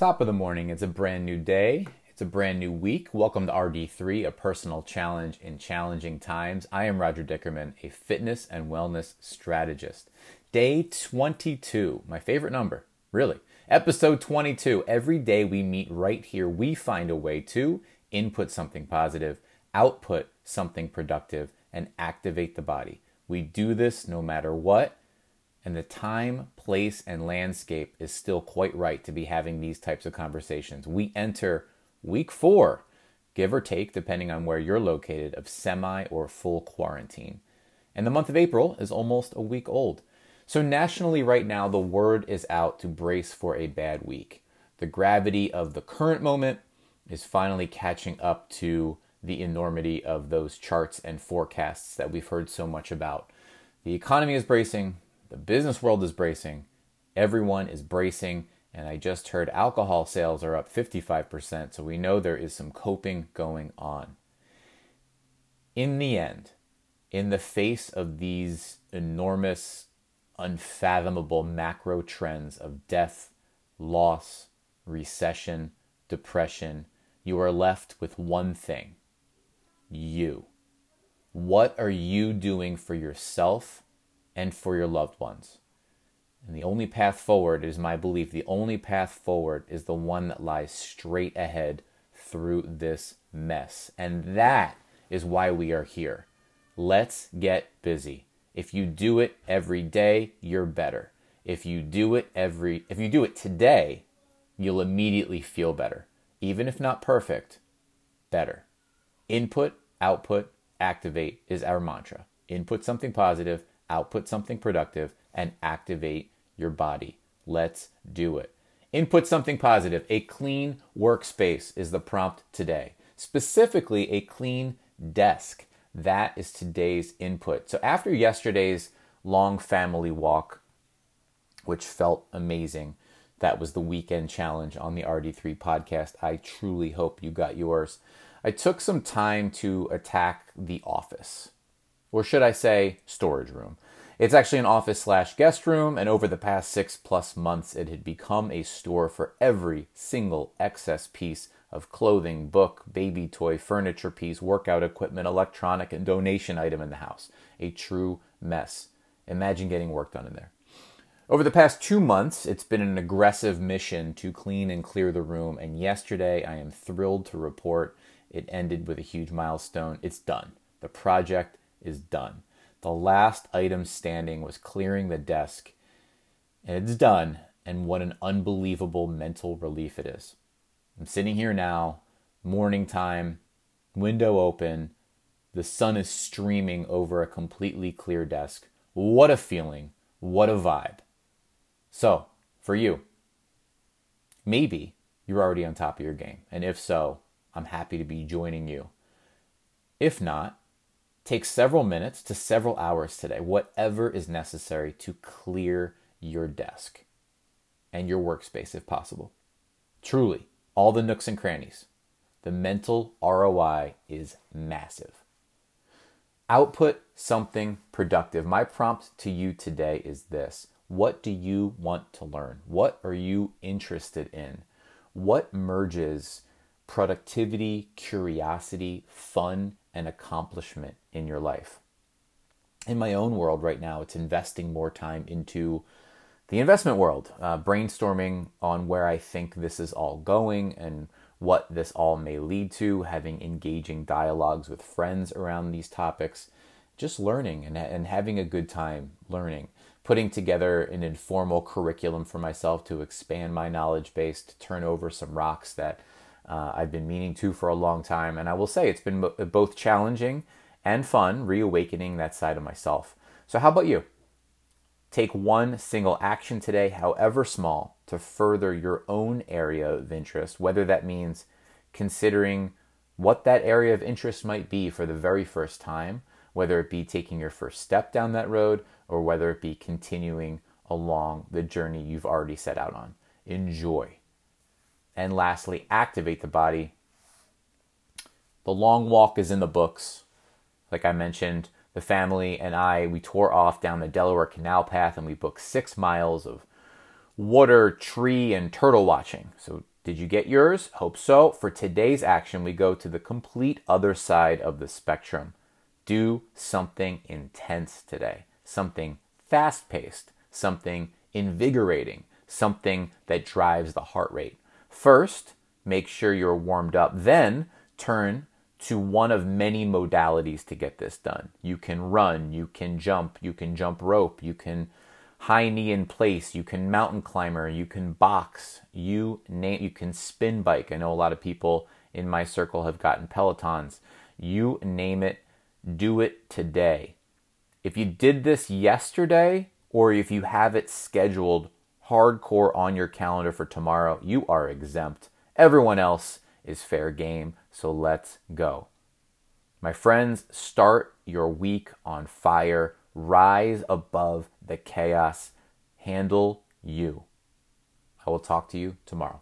Top of the morning. It's a brand new day. It's a brand new week. Welcome to RD3, a personal challenge in challenging times. I am Roger Dickerman, a fitness and wellness strategist. Day 22, my favorite number, really. Episode 22. Every day we meet right here, we find a way to input something positive, output something productive, and activate the body. We do this no matter what and the time, place, and landscape is still quite right to be having these types of conversations. We enter week four, give or take, depending on where you're located, of semi or full quarantine. And the month of April is almost a week old. So, nationally, right now, the word is out to brace for a bad week. The gravity of the current moment is finally catching up to the enormity of those charts and forecasts that we've heard so much about. The economy is bracing, the business world is bracing. Everyone is bracing. And I just heard alcohol sales are up 55%. So we know there is some coping going on. In the end, in the face of these enormous, unfathomable macro trends of death, loss, recession, depression, you are left with one thing you. What are you doing for yourself and for your loved ones. And the only path forward is my belief. The only path forward is the one that lies straight ahead through this mess. And that is why we are here. Let's get busy. If you do it every day, you're better. If you do it every if you do it today, you'll immediately feel better. Even if not perfect, better. Input, output, activate is our mantra. Input something positive, output something productive, and activate your body. Let's do it. Input something positive. A clean workspace is the prompt today. Specifically, a clean desk. That is today's input. So, after yesterday's long family walk, which felt amazing, that was the weekend challenge on the RD3 podcast. I truly hope you got yours. I took some time to attack the office or should I say, storage room. It's actually an office slash guest room, and over the past six plus months, it had become a store for every single excess piece of clothing, book, baby toy, furniture piece, workout equipment, electronic, and donation item in the house. A true mess. Imagine getting work done in there. Over the past two months, it's been an aggressive mission to clean and clear the room, and yesterday I am thrilled to report it ended with a huge milestone. It's done. The project is done. The last item standing was clearing the desk, and it's done. And what an unbelievable mental relief it is. I'm sitting here now, morning time, window open, the sun is streaming over a completely clear desk. What a feeling! What a vibe. So, for you, maybe you're already on top of your game. And if so, I'm happy to be joining you. If not, Take several minutes to several hours today, whatever is necessary to clear your desk and your workspace if possible. Truly, all the nooks and crannies. The mental ROI is massive. Output something productive. My prompt to you today is this What do you want to learn? What are you interested in? What merges productivity, curiosity, fun, and accomplishment in your life. In my own world right now, it's investing more time into the investment world, uh, brainstorming on where I think this is all going and what this all may lead to, having engaging dialogues with friends around these topics, just learning and, and having a good time learning, putting together an informal curriculum for myself to expand my knowledge base, to turn over some rocks that uh, I've been meaning to for a long time. And I will say it's been both challenging and fun reawakening that side of myself. So, how about you? Take one single action today, however small, to further your own area of interest, whether that means considering what that area of interest might be for the very first time, whether it be taking your first step down that road or whether it be continuing along the journey you've already set out on. Enjoy. And lastly, activate the body. The long walk is in the books. Like I mentioned, the family and I, we tore off down the Delaware Canal path and we booked six miles of water, tree, and turtle watching. So Did you get yours? Hope so. For today's action, we go to the complete other side of the spectrum. Do something intense today, something fast paced, something invigorating, something that drives the heart rate. First, make sure you're warmed up. Then, turn to one of many modalities to get this done. You can run, you can jump, you can jump rope, you can high knee in place, you can mountain climber, you can box, you name you can spin bike. I know a lot of people in my circle have gotten pelotons. You name it, do it today. If you did this yesterday or if you have it scheduled hardcore on your calendar for tomorrow, you are exempt. Everyone else is fair game, so let's go. My friends, start your week on fire. Rise above the chaos. Handle you. I will talk to you tomorrow.